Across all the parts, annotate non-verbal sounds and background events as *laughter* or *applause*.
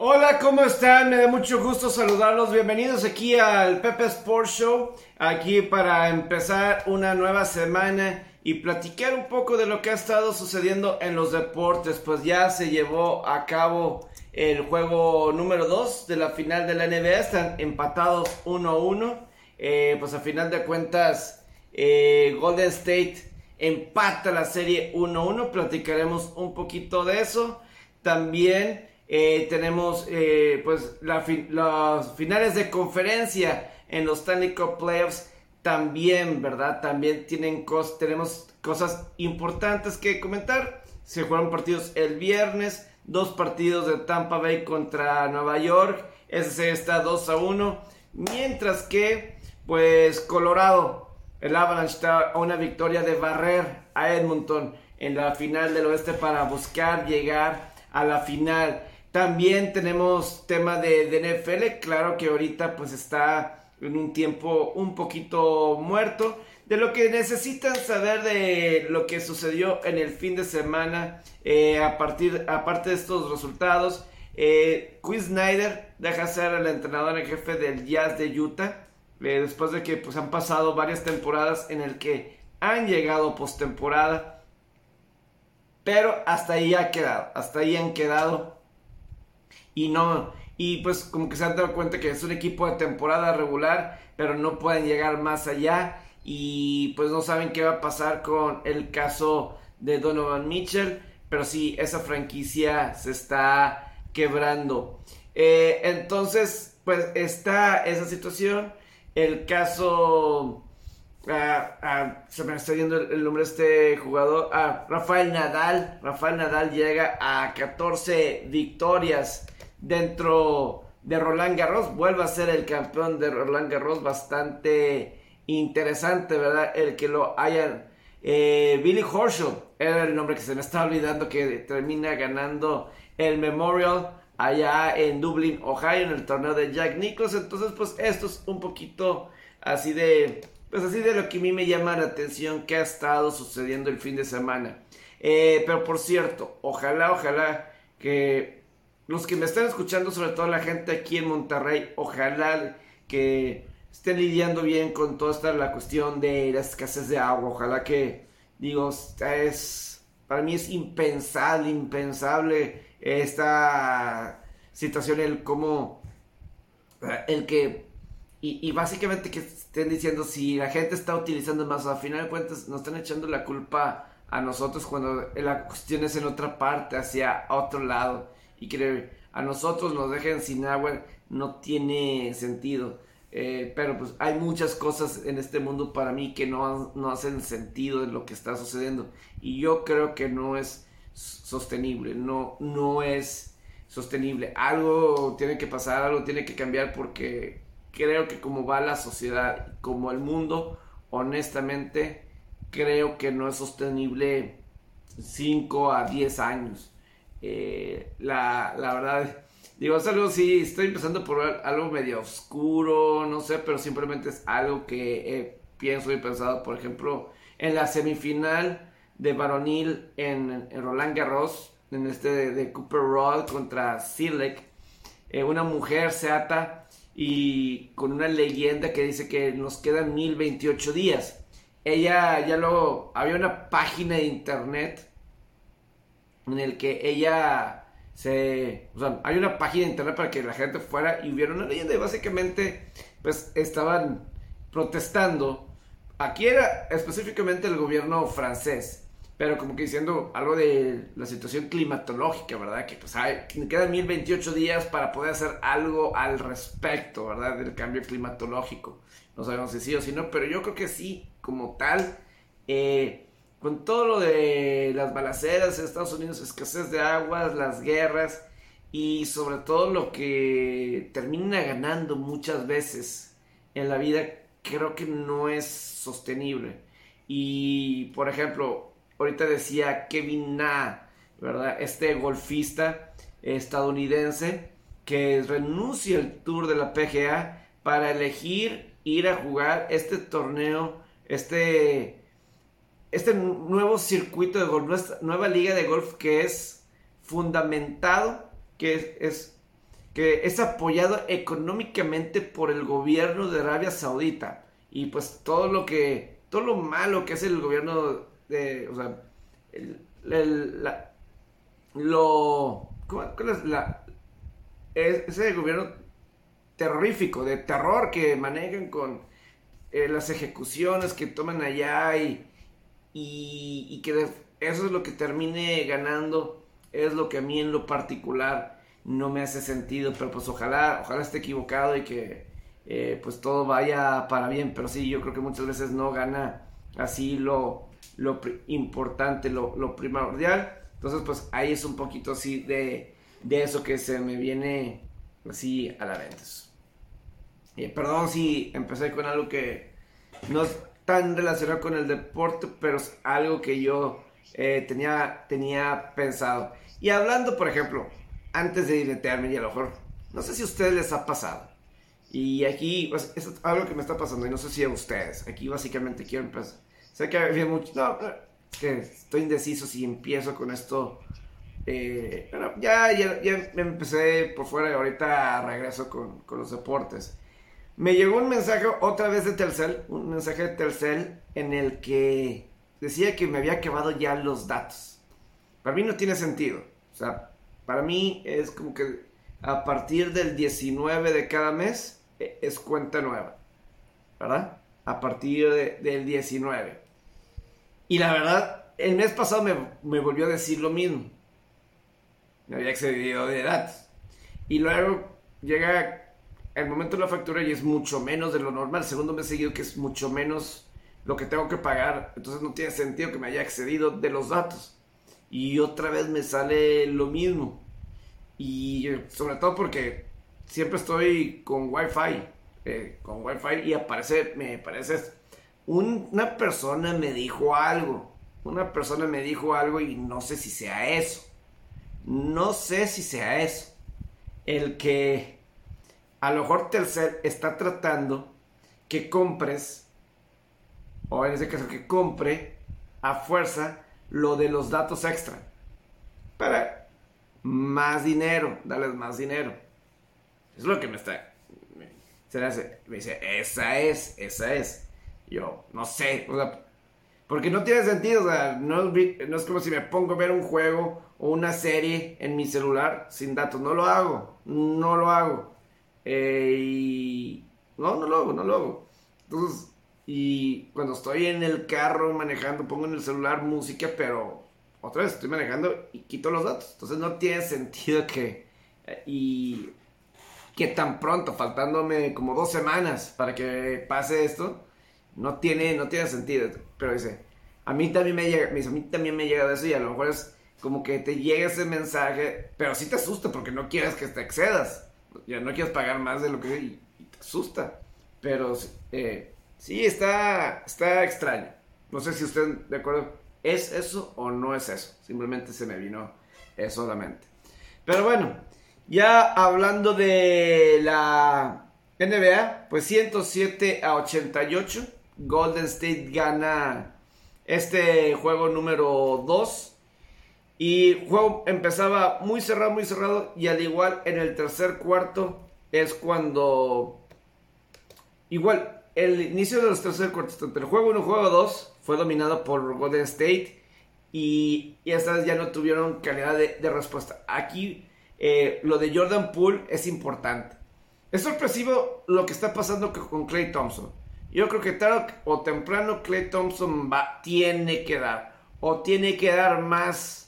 Hola, ¿cómo están? Me da mucho gusto saludarlos. Bienvenidos aquí al Pepe Sports Show, aquí para empezar una nueva semana y platicar un poco de lo que ha estado sucediendo en los deportes. Pues ya se llevó a cabo el juego número 2 de la final de la NBA. Están empatados 1-1. Eh, pues a final de cuentas, eh, Golden State empata la serie 1-1. Platicaremos un poquito de eso. También eh, tenemos eh, pues las finales de conferencia en los Stanley Playoffs también, ¿verdad? También tienen tenemos cosas importantes que comentar. Se jugaron partidos el viernes, dos partidos de Tampa Bay contra Nueva York. Ese está 2 a 1. Mientras que, pues, Colorado, el Avalanche está a una victoria de barrer a Edmonton en la final del oeste para buscar llegar a la final. También tenemos tema de, NFL, claro que ahorita pues está en un tiempo un poquito muerto. De lo que necesitan saber de lo que sucedió en el fin de semana, eh, a partir, aparte de estos resultados, eh, Chris Snyder deja ser el entrenador en jefe del Jazz de Utah, eh, después de que pues, han pasado varias temporadas en el que han llegado postemporada, pero hasta ahí ha quedado, hasta ahí han quedado y no, y pues como que se han dado cuenta que es un equipo de temporada regular, pero no pueden llegar más allá y pues no saben qué va a pasar con el caso de Donovan Mitchell, pero sí, esa franquicia se está quebrando. Eh, entonces, pues está esa situación, el caso... Ah, ah, se me está yendo el, nombre de este jugador. Ah, Rafael Nadal. Rafael Nadal llega a 14 victorias dentro de Roland Garros. Vuelve a ser el campeón de Roland Garros bastante interesante, ¿verdad? El que lo hayan... Eh, Billy Horschel era el nombre que se me está olvidando que termina ganando el Memorial allá en Dublin, Ohio, en el torneo de Jack Nicklaus. Entonces, pues esto es un poquito así de, pues así de lo que a mí me llama la atención que ha estado sucediendo el fin de semana. Eh, pero por cierto, ojalá, ojalá que los que me están escuchando, sobre todo la gente aquí en Monterrey, ojalá que estén lidiando bien con toda esta la cuestión de la escasez de agua. Ojalá que, digo, es para mí es impensable, impensable esta situación, el cómo, el que, y, básicamente que estén diciendo si la gente está utilizando más, a final de cuentas nos están echando la culpa a nosotros cuando la cuestión es en otra parte, hacia otro lado y que a nosotros nos dejen sin agua no tiene sentido. Eh, pero pues hay muchas cosas en este mundo para mí que no, no hacen sentido de lo que está sucediendo. Y yo creo que no es sostenible, no, no es sostenible. Algo tiene que pasar, algo tiene que cambiar porque creo que como va la sociedad, como el mundo, honestamente, creo que no es sostenible 5 a 10 años. Eh, la, la, verdad, digo, es algo, sí, estoy empezando por algo medio oscuro, no sé, pero simplemente es algo que pienso y pensado, por ejemplo, en la semifinal de varonil en, Roland Garros, en este de, Cooper Roll contra Silek, eh, una mujer se ata y con una leyenda que dice que nos quedan 1028 días. Ella ya luego, había una página de internet en el que ella se... O sea, hay una página de internet para que la gente fuera y hubiera una leyenda y básicamente pues estaban protestando. Aquí era específicamente el gobierno francés, pero como que diciendo algo de la situación climatológica, ¿verdad? Que pues hay, quedan 1028 días para poder hacer algo al respecto, ¿verdad? Del cambio climatológico. No sabemos si sí o si no, pero yo creo que sí, como tal. Eh, con todo lo de las balaceras en Estados Unidos, escasez de aguas, las guerras y sobre todo lo que termina ganando muchas veces en la vida, creo que no es sostenible. Y por ejemplo, ahorita decía Kevin Na, ¿verdad? Este golfista estadounidense que renuncia al tour de la PGA para elegir ir a jugar este torneo, este este nuevo circuito de golf, nueva liga de golf que es fundamentado, que es, que es apoyado económicamente por el gobierno de Arabia Saudita. Y pues todo lo que, todo lo malo que hace el gobierno de, o sea, el, la, lo, ¿cuál es la, ese gobierno terrorífico, de terror que manejan con eh, las ejecuciones que toman allá y, y, que eso es lo que termine ganando, es lo que a mí en lo particular no me hace sentido, pero pues ojalá, ojalá esté equivocado y que eh, pues todo vaya para bien, pero sí, yo creo que muchas veces no gana así lo, lo importante, lo, primordial, entonces pues ahí es un poquito así de, de eso que se me viene así a la mente. Eh, perdón si empecé con algo que no tan relacionado con el deporte, pero es algo que yo eh, tenía, tenía pensado. Y hablando, por ejemplo, antes de diletearme y a lo mejor, no sé si a ustedes les ha pasado. Y aquí, pues, es algo que me está pasando y no sé si a ustedes. Aquí básicamente quiero empezar. Sé que había mucho... No, que estoy indeciso si empiezo con esto. Eh, bueno, ya, ya, ya, me empecé por fuera y ahorita regreso con, con los deportes. Me llegó un mensaje otra vez de Telcel, un mensaje de Telcel en el que decía que me había acabado ya los datos. Para mí no tiene sentido. O sea, para mí es como que a partir del 19 de cada mes e, es cuenta nueva. ¿Verdad? A partir del 19. Y la verdad, el mes pasado me, me volvió a decir lo mismo. Me había excedido de datos. Y luego llega el momento de la factura y es mucho menos de lo normal. Segundo mes seguido que es mucho menos lo que tengo que pagar. Entonces no tiene sentido que me haya excedido de los datos. Y otra vez me sale lo mismo. Y sobre todo porque siempre estoy con Wi-Fi. Eh, con Wi-Fi y aparece, me parece, una persona me dijo algo. Una persona me dijo algo y no sé si sea eso. No sé si sea eso. El que a lo mejor Telcel está tratando que compres, o en ese caso que compre a fuerza lo de los datos extra. Para más dinero, darles más dinero. Es lo que me está. Se hace, me dice, esa es, esa es. Yo, no sé, o sea, porque no tiene sentido, o sea, no, no es como si me pongo a ver un juego o una serie en mi celular sin datos. No lo hago, no lo hago. Eh, y no, no lo hago, no lo hago. Entonces, y cuando estoy en el carro manejando, pongo en el celular música, pero otra vez estoy manejando y quito los datos. Entonces no tiene sentido que... Eh, y que tan pronto, faltándome como dos semanas para que pase esto, no tiene, no tiene sentido. Pero dice, a mí también me llega, a mí también me llega de eso y a lo mejor es como que te llega ese mensaje, pero sí te asusta porque no quieres que te excedas ya no quieres pagar más de lo que y, te asusta. Pero eh, sí, está, está extraño. No sé si usted de acuerdo, ¿es eso o no es eso? Simplemente se me vino eso solamente. Pero bueno, ya hablando de la NBA, pues 107 a 88, Golden State gana este juego número 2 y juego empezaba muy cerrado, muy cerrado. Y al igual en el tercer cuarto es cuando... Igual, el inicio de los tercer cuartos, tanto el juego 1 y el juego 2 fue dominado por Golden State. Y, y estas ya no tuvieron calidad de, respuesta. Aquí eh, lo de Jordan Poole es importante. Es sorpresivo lo que está pasando con Clay Thompson. Yo creo que tarde o temprano Clay Thompson va, tiene que dar. O tiene que dar más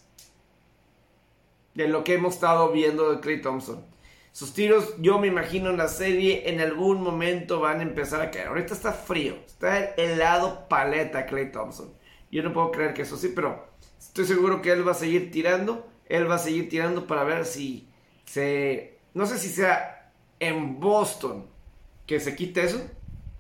de lo que hemos estado viendo de Clay Thompson. Sus tiros, yo me imagino en la serie, en algún momento van a empezar a caer. Ahorita está frío, está helado paleta Clay Thompson. Yo no puedo creer que eso sí, pero estoy seguro que él va a seguir tirando. Él va a seguir tirando para ver si se... No sé si sea en Boston que se quite eso,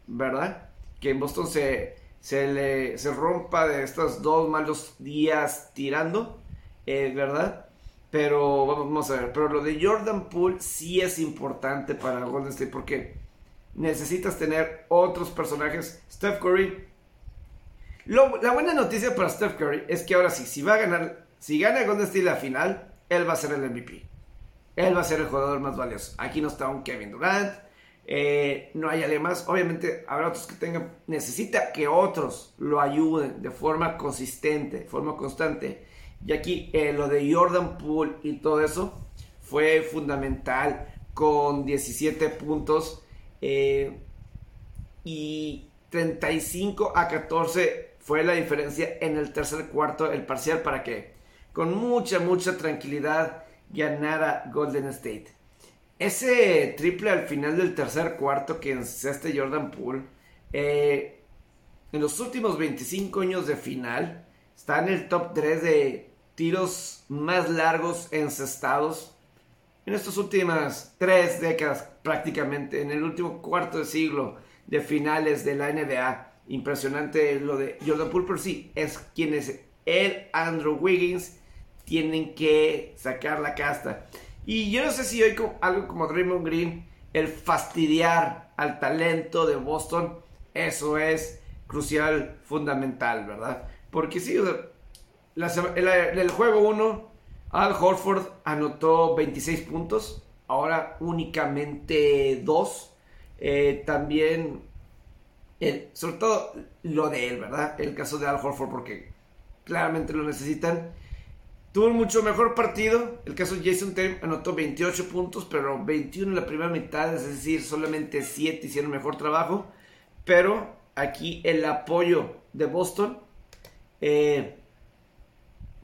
¿verdad? Que en Boston se, se, le, se rompa de estos dos malos días tirando, eh, ¿verdad? Pero vamos a ver, pero lo de Jordan Poole sí es importante para Golden State porque necesitas tener otros personajes. Steph Curry. la buena noticia para Steph Curry es que ahora sí, si va a ganar, si gana Golden State la final, él va a ser el MVP. Él va a ser el jugador más valioso. Aquí no está un Kevin Durant. Eh, no hay alguien más. Obviamente habrá otros que tengan. Necesita que otros lo ayuden de forma consistente, de forma constante. Y aquí eh, lo de Jordan Poole y todo eso fue fundamental con 17 puntos eh, y 35 a 14 fue la diferencia en el tercer cuarto, el parcial para que con mucha, mucha tranquilidad ganara Golden State. Ese triple al final del tercer cuarto que este Jordan Poole, eh, en los últimos 25 años de final, está en el top 3 de tiros más largos encestados en estas últimas tres décadas prácticamente, en el último cuarto de siglo de finales de la NBA. Impresionante lo de Jordan Poole, pero sí, es quien es el Andrew Wiggins, tienen que sacar la casta. Y yo no sé si hoy algo como Draymond Green, el fastidiar al talento de Boston, eso es crucial, fundamental, ¿verdad? Porque sí, el, juego 1 al Horford anotó 26 puntos, ahora únicamente 2. Eh, también, sobre todo lo de él, ¿verdad? El caso de Al Horford, porque claramente lo necesitan. Tuvo un mucho mejor partido. El caso de Jason Tatum anotó 28 puntos, pero 21 en la primera mitad, es decir, solamente 7 hicieron mejor trabajo. Pero aquí el apoyo de Boston eh,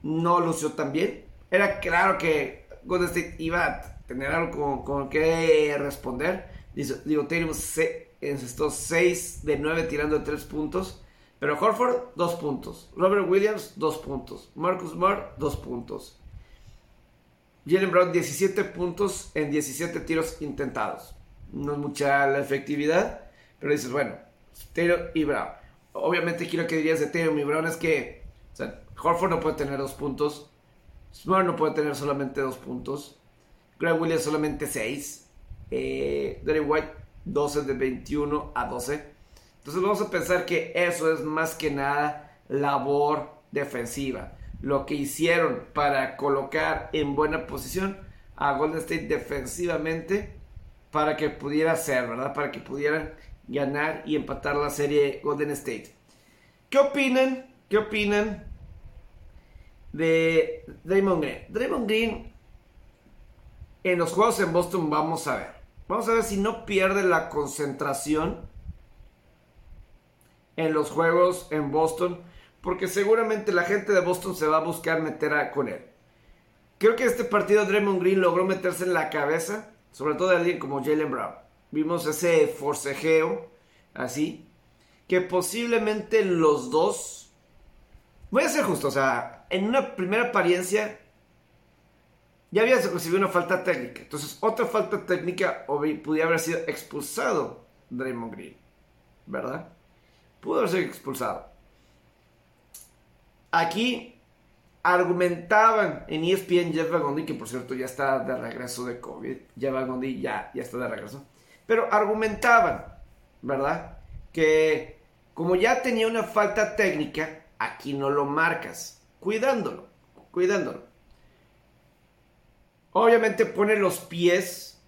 no lució tan bien era claro que Golden State iba a tener algo con, que responder. Digo, tenemos estos 6 de 9 tirando de 3 puntos. Pero Horford, 2 puntos. Robert Williams, 2 puntos. Marcus Moore, 2 puntos. Jalen Brown, 17 puntos en 17 tiros intentados. No es mucha la efectividad, pero dices, bueno, Taylor y Brown. Obviamente, lo que dirías de Taylor y Brown es que Horford no puede tener 2 puntos. Smart no puede tener solamente dos puntos. Greg Williams solamente 6. Eh, White 12 de 21 a 12. Entonces vamos a pensar que eso es más que nada labor defensiva. Lo que hicieron para colocar en buena posición a Golden State defensivamente para que pudiera ser, ¿verdad? Para que pudieran ganar y empatar la serie Golden State. ¿Qué opinan? ¿Qué opinan de Draymond Green. Draymond Green en los juegos en Boston vamos a ver. Vamos a ver si no pierde la concentración en los juegos en Boston. Porque seguramente la gente de Boston se va a buscar meter a, con él. Creo que este partido Draymond Green logró meterse en la cabeza. Sobre todo de alguien como Jalen Brown. Vimos ese forcejeo así. Que posiblemente los dos. Voy a ser justo, o sea, en una primera apariencia ya había recibido una falta técnica. Entonces, otra falta técnica pudiera haber sido expulsado Draymond Green. ¿Verdad? Pudo haber sido expulsado. Aquí argumentaban en ESPN Jeff Van que por cierto ya está de regreso de COVID. Jeff Van ya, ya está de regreso. Pero argumentaban, ¿verdad? Que como ya tenía una falta técnica, aquí no lo marcas cuidándolo, cuidándolo. Obviamente pone los pies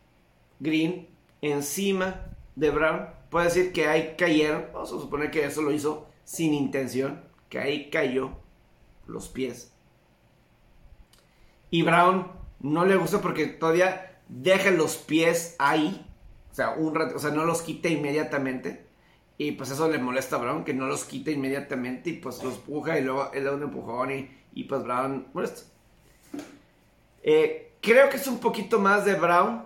Green encima de Brown. Puede decir que ahí cayeron. Vamos a suponer que eso lo hizo sin intención. Que ahí cayó los pies. Y Brown no le gusta porque todavía deja los pies ahí. O sea, un rato, o sea, no los quita inmediatamente. Y pues eso le molesta a Brown, que no los quita inmediatamente y pues los empuja y luego él da un empujón y, y pues Brown molesta. Eh, creo que es un poquito más de Brown,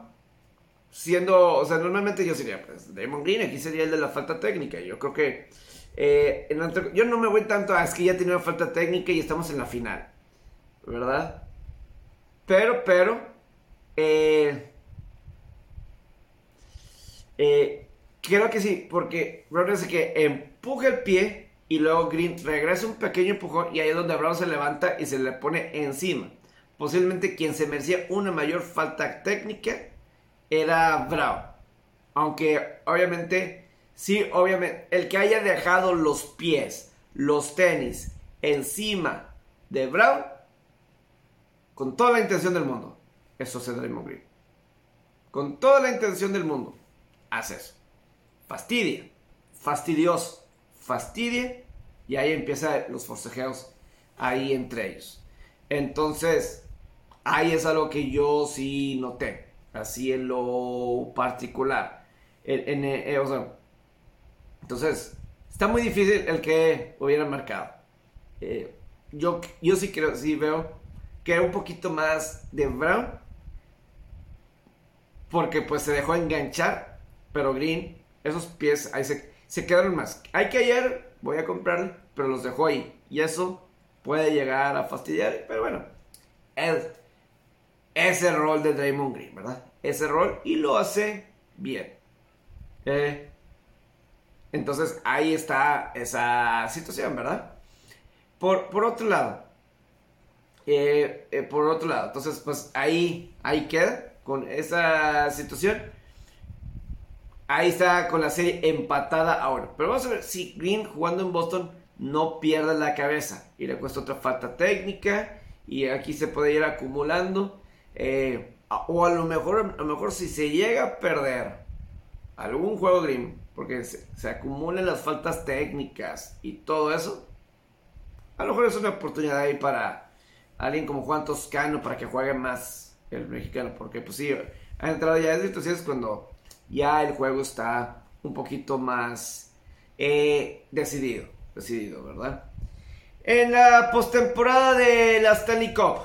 siendo, o sea, normalmente yo sería, pues, Damon Green, aquí sería el de la falta técnica. Yo creo que, eh, yo no me voy tanto a, es que ya tiene una falta técnica y estamos en la final, ¿verdad? Pero, pero, eh, eh Creo que sí, porque Brown dice que empuja el pie y luego Green regresa un pequeño empujón y ahí es donde Brown se levanta y se le pone encima. Posiblemente quien se merecía una mayor falta técnica era Brown. Aunque obviamente, sí, obviamente, el que haya dejado los pies, los tenis encima de Brown, con toda la intención del mundo, eso se Draymond Green. con toda la intención del mundo, hace eso. Fastidia, fastidioso, fastidia, y ahí empiezan los forcejeos ahí entre ellos. Entonces, ahí es algo que yo sí noté, así en lo particular. En, eh, entonces, está muy difícil el que hubiera marcado. Eh, yo, yo sí creo, sí veo que era un poquito más de Brown. Porque pues se dejó enganchar. Pero Green, esos pies ahí se, se quedaron más. Hay que ayer, voy a comprarle, pero los dejó ahí. Y eso puede llegar a fastidiar. Pero bueno, es ese rol de Draymond Green, ¿verdad? Ese rol y lo hace bien. Eh, entonces ahí está esa situación, ¿verdad? Por, por otro lado, eh, eh, por otro lado, entonces pues ahí, ahí queda con esa situación. Ahí está con la serie empatada ahora. Pero vamos a ver si Green jugando en Boston no pierde la cabeza y le cuesta otra falta técnica y aquí se puede ir acumulando. Eh, o a lo mejor, a lo mejor si se llega a perder algún juego Green, porque se, se acumulan las faltas técnicas y todo eso, a lo mejor es una oportunidad ahí para alguien como Juan Toscano para que juegue más el mexicano, porque pues sí, ha entrado ya en situaciones cuando ya el juego está un poquito más eh, decidido, decidido, ¿verdad? En la postemporada de la Stanley Cup,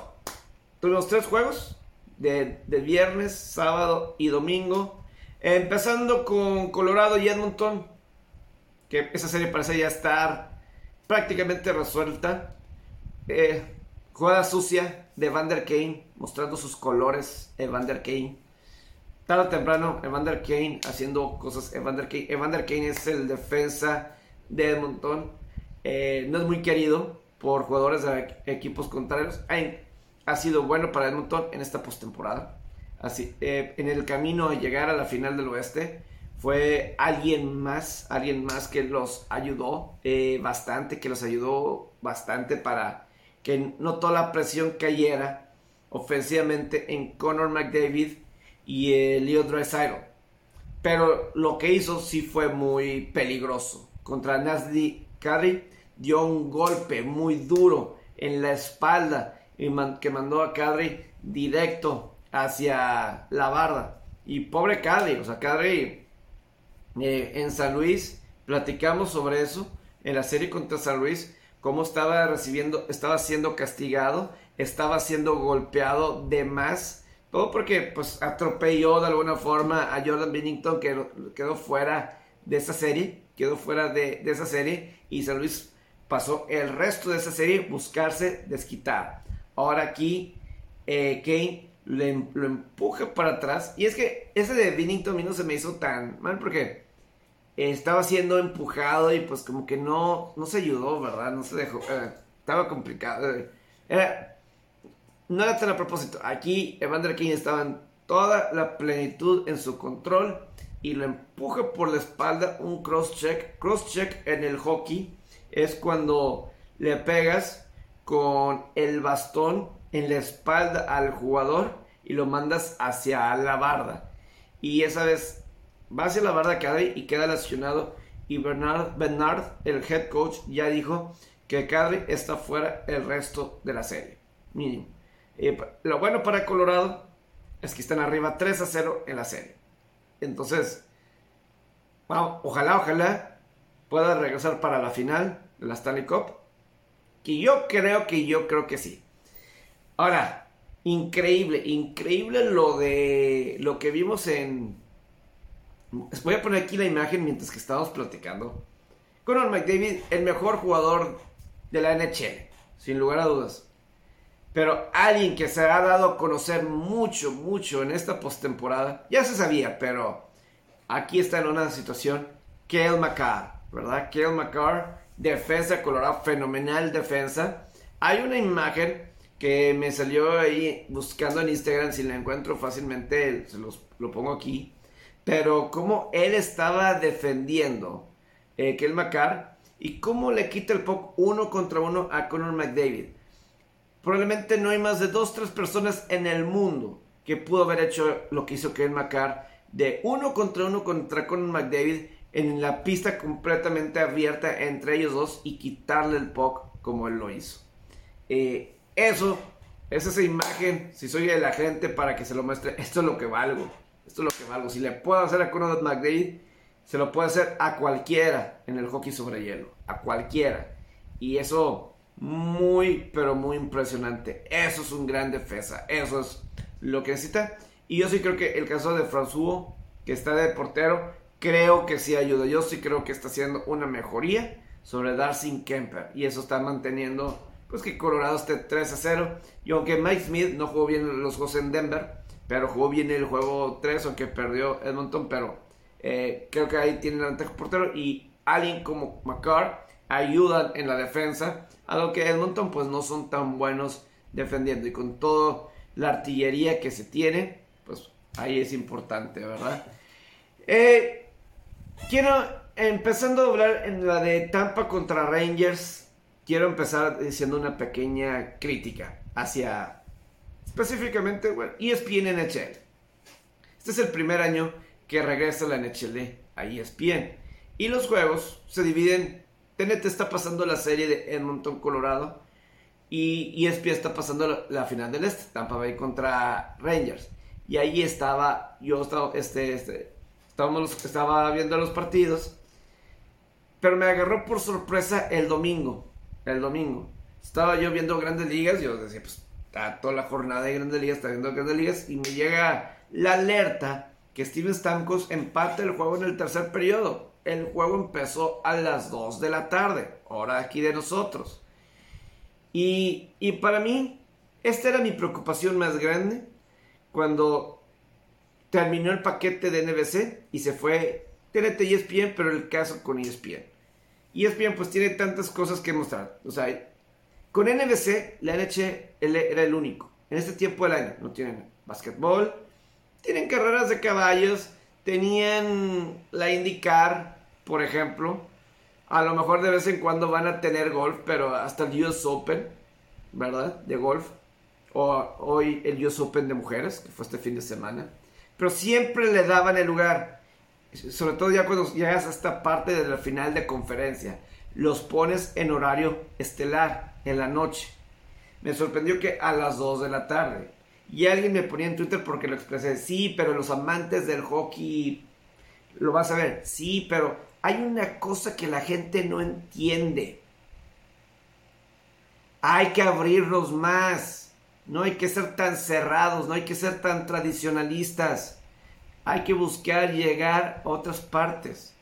tuvimos tres juegos, de, de, viernes, sábado y domingo, empezando con Colorado y Edmonton, que esa serie parece ya estar prácticamente resuelta. Eh, jugada sucia de Vander Kane, mostrando sus colores, Evander Kane. Tarde o temprano, Evander Kane haciendo cosas. Evander Kane, Evander Kane es el defensa de Edmonton. Eh, no es muy querido por jugadores de equipos contrarios. Ha, sido bueno para Edmonton en esta postemporada. Así, eh, en el camino a llegar a la final del oeste, fue alguien más, alguien más que los ayudó eh, bastante, que los ayudó bastante para que no toda la presión cayera ofensivamente en Conor McDavid y el Leo Draisaitl. Pero lo que hizo sí fue muy peligroso. Contra Nasdi Kadri dio un golpe muy duro en la espalda y que mandó a Kadri directo hacia la barda. Y pobre Kadri, o sea, Kadri eh, en San Luis, platicamos sobre eso en la serie contra San Luis, cómo estaba recibiendo, estaba siendo castigado, estaba siendo golpeado de más, todo porque pues atropelló de alguna forma a Jordan Bennington que quedó fuera de esa serie, quedó fuera de, esa serie y San Luis pasó el resto de esa serie buscarse desquitar. Ahora aquí eh, Kane lo empuja para atrás y es que ese de Bennington a mí no se me hizo tan mal porque estaba siendo empujado y pues como que no, no se ayudó, ¿verdad? No se dejó, eh, estaba complicado. Era, no era tan a propósito. Aquí Evander King estaba en toda la plenitud en su control y lo empuja por la espalda un cross check. Cross check en el hockey es cuando le pegas con el bastón en la espalda al jugador y lo mandas hacia la barda. Y esa vez va hacia la barda Kadri y queda lesionado. Y Bernard, Bernard, el head coach, ya dijo que Kadri está fuera el resto de la serie. Mínimo. Lo bueno para Colorado es que están arriba 3 a 0 en la serie. Entonces, ojalá, ojalá pueda regresar para la final de la Stanley Cup. Que yo creo que yo creo que sí. Ahora, increíble, increíble lo de lo que vimos en Voy a poner aquí la imagen mientras que estamos platicando. Conor McDavid, el mejor jugador de la NHL, sin lugar a dudas. Pero alguien que se ha dado a conocer mucho, mucho en esta postemporada, ya se sabía, pero aquí está en una situación. Kale McCarr, ¿verdad? Kale McCarr, defensa colorado, fenomenal defensa. Hay una imagen que me salió ahí buscando en Instagram, si la encuentro fácilmente, se los, lo pongo aquí pero cómo él estaba defendiendo eh, Kel McCarr y cómo le quita el puck uno contra uno a Conor McDavid. Probablemente no hay más de dos, tres personas en el mundo que pudo haber hecho lo que hizo Ken McCarr de uno contra uno contra Conor McDavid en la pista completamente abierta entre ellos dos y quitarle el puck como él lo hizo. Eh, eso es esa imagen, si soy de la gente para que se lo muestre, esto es lo que valgo, esto es lo que valgo. Si le puedo hacer a Conor McDavid, se lo puedo hacer a cualquiera en el hockey sobre hielo, a cualquiera. Y eso muy, pero muy impresionante. Eso es un gran defensa, eso es lo que necesita. Y yo sí creo que el caso de François, que está de portero, creo que sí ayuda. Yo sí creo que está haciendo una mejoría sobre Darcy Kemper. Y eso está manteniendo, pues que Colorado esté 3 a 0. Y aunque Mike Smith no jugó bien los juegos en Denver, pero jugó bien el juego 3, aunque perdió Edmonton, pero eh, creo que ahí tiene el ventaja portero. Y alguien como McCarr ayudan en la defensa, algo que Edmonton pues no son tan buenos defendiendo. Y con toda la artillería que se tiene, pues ahí es importante, ¿verdad? Eh, Quiero, empezando a hablar en la de Tampa contra Rangers, quiero empezar diciendo una pequeña crítica hacia específicamente bueno, ESPN NHL. Este es el primer año que regresa la NHL a ESPN. Y los juegos se dividen. TNT está pasando la serie de Edmonton, Colorado. Y ESPN está pasando la, final del este. Tampa Bay contra Rangers. Y ahí estaba, yo estaba, este, este, Estábamos, estaba viendo los partidos. Pero me agarró por sorpresa el domingo. El domingo. Estaba yo viendo grandes ligas. Yo decía, pues, está toda la jornada de grandes ligas, está viendo grandes ligas. Y me llega la alerta que Steven Stamkos empate el juego en el tercer periodo. El juego empezó a las 2 de la tarde, hora aquí de nosotros. Y, y para mí, esta era mi preocupación más grande cuando terminó el paquete de NBC y se fue TNT y ESPN, pero el caso con ESPN. ESPN pues tiene tantas cosas que mostrar. O sea, con NBC la NHL era el único. En este tiempo del año no tienen básquetbol, tienen carreras de caballos, tenían la IndyCar, por ejemplo. A lo mejor de vez en cuando van a tener golf, pero hasta el US Open, ¿verdad? De golf. O hoy el US Open de mujeres, que fue este fin de semana pero siempre le daban el lugar. Sobre todo ya cuando llegas a esta parte de la final de conferencia. Los pones en horario estelar, en la noche. Me sorprendió que a las 2 de la tarde. Y alguien me ponía en Twitter porque lo expresé. Sí, pero los amantes del hockey lo vas a ver. Sí, pero hay una cosa que la gente no entiende. Hay que abrirlos más. No hay que ser tan cerrados, no hay que ser tan tradicionalistas. Hay que buscar llegar a otras partes.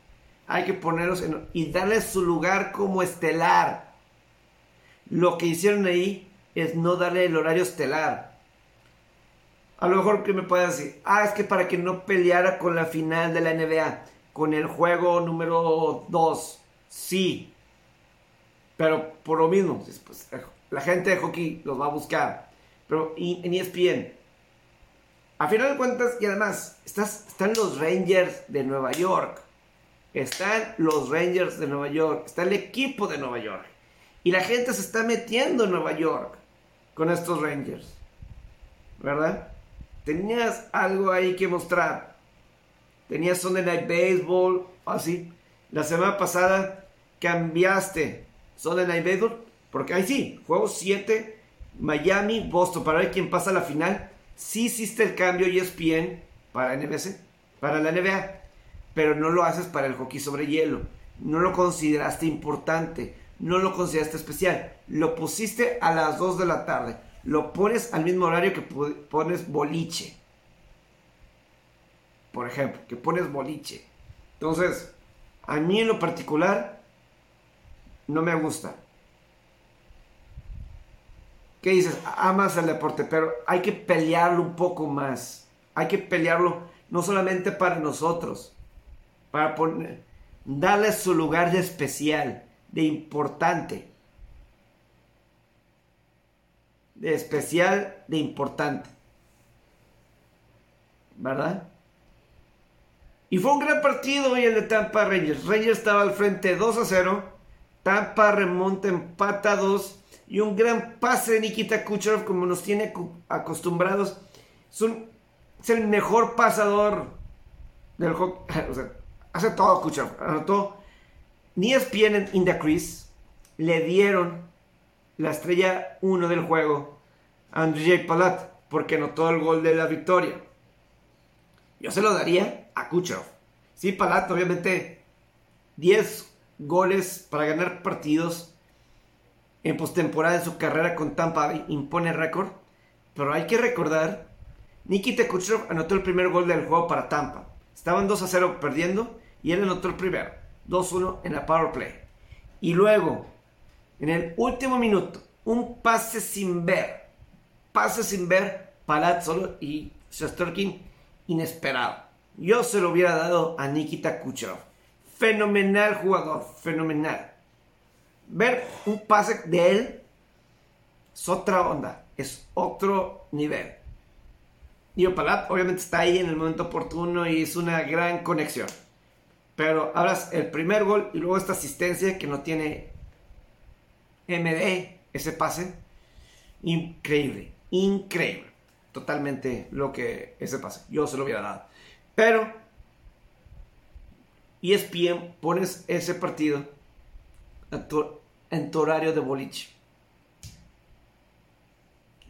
Hay que ponerlos en, y darles su lugar como estelar. Lo que hicieron ahí es no darle el horario estelar. A lo mejor que me puede decir, ah, es que para que no peleara con la final de la NBA, con el juego número 2, sí. Pero por lo mismo, pues, la gente de hockey los va a buscar. Pero en ESPN, a final de cuentas, y además, están los Rangers de Nueva York. Están los Rangers de Nueva York. Está el equipo de Nueva York. Y la gente se está metiendo en Nueva York con estos Rangers. ¿Verdad? Tenías algo ahí que mostrar. Tenías Sunday Night Baseball, así. La semana pasada cambiaste Sunday Night Baseball. Porque ahí sí, juego 7 Miami, Boston, para ver quién pasa a la final. Sí hiciste el cambio ESPN para NBC, para la NBA, pero no lo haces para el hockey sobre hielo. No lo consideraste importante, no lo consideraste especial. Lo pusiste a las 2 de la tarde. Lo pones al mismo horario que pones boliche. Por ejemplo, que pones boliche. Entonces, a mí en lo particular, no me gusta. ¿Qué dices? Amas el deporte, pero hay que pelearlo un poco más. Hay que pelearlo no solamente para nosotros, para poner, darle su lugar de especial, de importante. De especial, de importante. ¿Verdad? Y fue un gran partido hoy el de Tampa Rangers. Rangers estaba al frente 2 a 0. Tampa remonta empata 2 y un gran pase de Nikita Kucherov como nos tiene acostumbrados. Es el mejor pasador del *laughs* sea, hace todo Kucherov. Anotó. Ni ESPN en In the le dieron la estrella 1 del juego a Andrzej Palat porque anotó el gol de la victoria. Yo se lo daría a Kucherov. Sí, Palat, obviamente, 10 goles para ganar partidos en postemporada en su carrera con Tampa impone récord. Pero hay que recordar, Nikita Kucherov anotó el primer gol del juego para Tampa. Estaban 2 a 0 perdiendo y él anotó el primero. 2-1 en la power play. Y luego, en el último minuto, un pase sin ver. Pase sin ver, Palat solo y Shesterkin inesperado. Yo se lo hubiera dado a Nikita Kucherov. Fenomenal jugador, fenomenal. Ver un pase de él es otra onda, es otro nivel. Y Palat obviamente está ahí en el momento oportuno y es una gran conexión. Pero hablas el primer gol y luego esta asistencia que no tiene MD, ese pase. Increíble, increíble. Totalmente lo que ese pase. Yo se lo hubiera dado. Pero ESPN pones ese partido en tu, horario de boliche.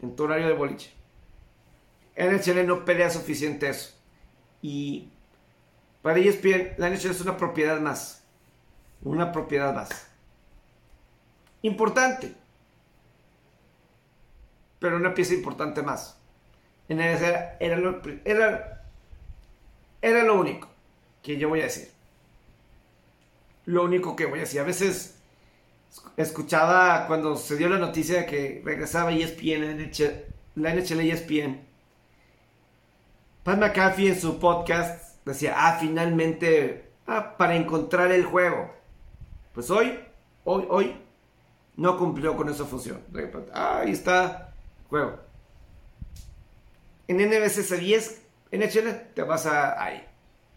En tu horario de boliche. En Chile no pelea suficiente eso. Y para ESPN, la NHL es una propiedad más. Una propiedad más. Importante. Pero una pieza importante más. En el era, era, era lo único que yo voy a decir. Lo único que voy a decir. A veces escuchaba cuando se dio la noticia de que regresaba ESPN, la NHL ESPN. Pat McAfee en su podcast decía, ah, finalmente, ah, para encontrar el juego. Pues hoy, hoy, hoy, no cumplió con esa función. Ah, ahí está el juego. En NBC 10, NHL, te vas a ahí.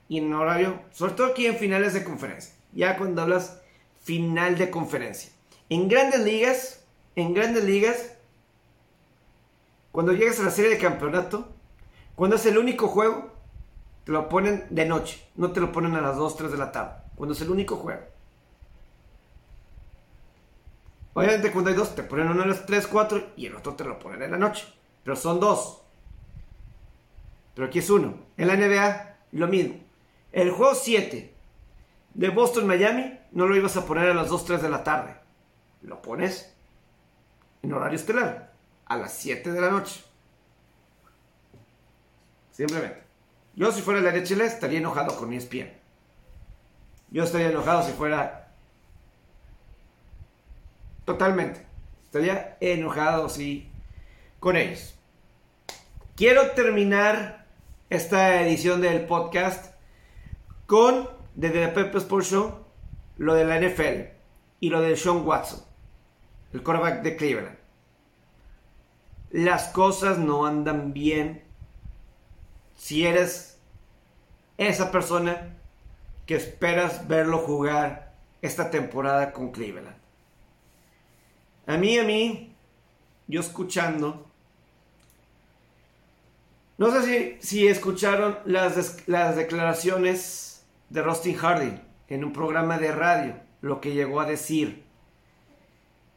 Y en horario, sobre todo aquí en finales de conferencia. Ya cuando hablas final de conferencia. En grandes ligas, en grandes ligas, cuando llegas a la serie de campeonato, cuando es el único juego, te lo ponen de noche, no te lo ponen a las 2, 3 de la tarde, cuando es el único juego. Obviamente cuando hay dos, te ponen uno a las 3, 4 y el otro te lo ponen en la noche. Pero son dos. Pero aquí es uno. En la NBA, lo mismo. El juego 7 de Boston-Miami no lo ibas a poner a las 2, 3 de la tarde. Lo pones en horario estelar, a las 7 de la noche. Simplemente. Yo si fuera la Chile estaría enojado con mi espía. Yo estaría enojado si fuera... Totalmente. Estaría enojado, sí, con ellos. Quiero terminar esta edición del podcast con, desde The Pepe Sports Show, lo de la NFL y lo de Sean Watson, el quarterback de Cleveland. Las cosas no andan bien si eres esa persona que esperas verlo jugar esta temporada con Cleveland. A mí, a mí, yo escuchando, no sé si, escucharon las, declaraciones de Rustin Hardy en un programa de radio, lo que llegó a decir.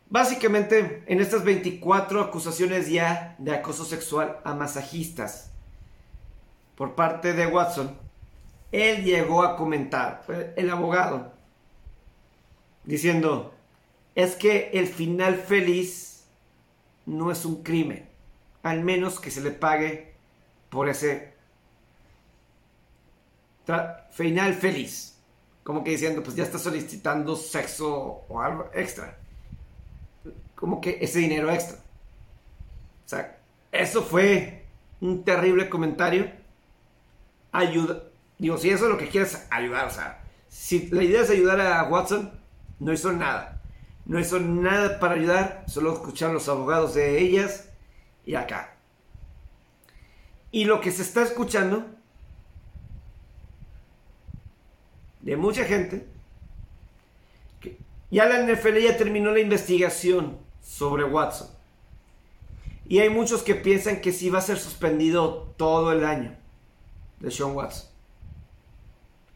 Básicamente, en estas 24 acusaciones ya de acoso sexual a masajistas, por parte de Watson, él llegó a comentar, el abogado, diciendo, es que el final feliz no es un crimen, al menos que se le pague por ese final feliz. Como que diciendo, pues ya está solicitando sexo o algo extra. Como que ese dinero extra. O sea, eso fue un terrible comentario ayuda. Digo, si eso es lo que quieres, ayudar. O sea, si la idea es ayudar a Watson, no hizo nada. No hizo nada para ayudar, solo escuchar a los abogados de ellas y acá. Y lo que se está escuchando de mucha gente, que ya la NFL ya terminó la investigación sobre Watson. Y hay muchos que piensan que sí va a ser suspendido todo el año de Sean Watson.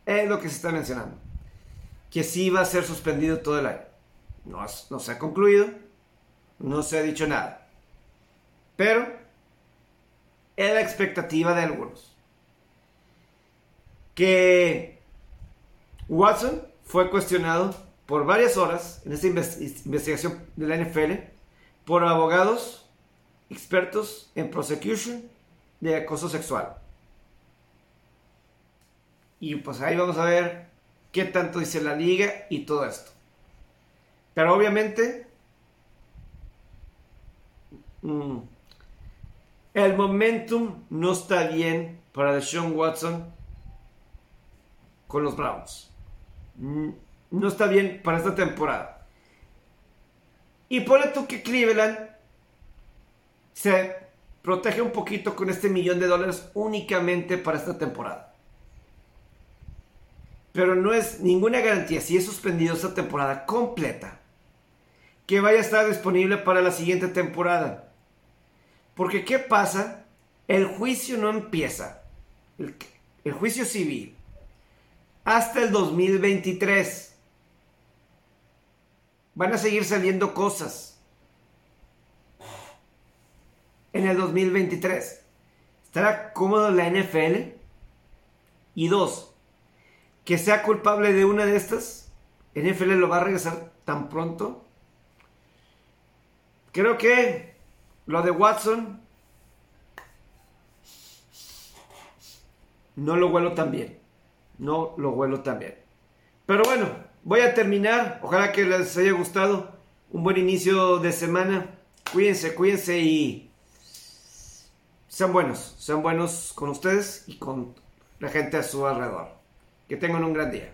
Es lo que se está mencionando. Que sí va a ser suspendido todo el año. No, no se ha concluido, no se ha dicho nada. Pero es la expectativa de algunos. Que Watson fue cuestionado por varias horas en esta investigación de la NFL por abogados expertos en prosecution de acoso sexual. Y pues ahí vamos a ver qué tanto dice la liga y todo esto. Pero obviamente mm, el momentum no está bien para Deshaun Watson con los Browns. No está bien para esta temporada. Y pone tú que Cleveland se protege un poquito con este millón de dólares únicamente para esta temporada. Pero no es ninguna garantía, si es suspendido esta temporada completa, que vaya a estar disponible para la siguiente temporada. Porque ¿qué pasa? El juicio no empieza, el, juicio civil, hasta el 2023 van a seguir saliendo cosas en el 2023. ¿Estará cómodo la NFL? Y dos, que sea culpable de una de estas, NFL lo va a regresar tan pronto. Creo que lo de Watson no lo huelo tan bien. No lo huelo tan bien. Pero bueno, voy a terminar. Ojalá que les haya gustado. Un buen inicio de semana. Cuídense, cuídense y sean buenos. Sean buenos con ustedes y con la gente a su alrededor. Que tengan un gran día.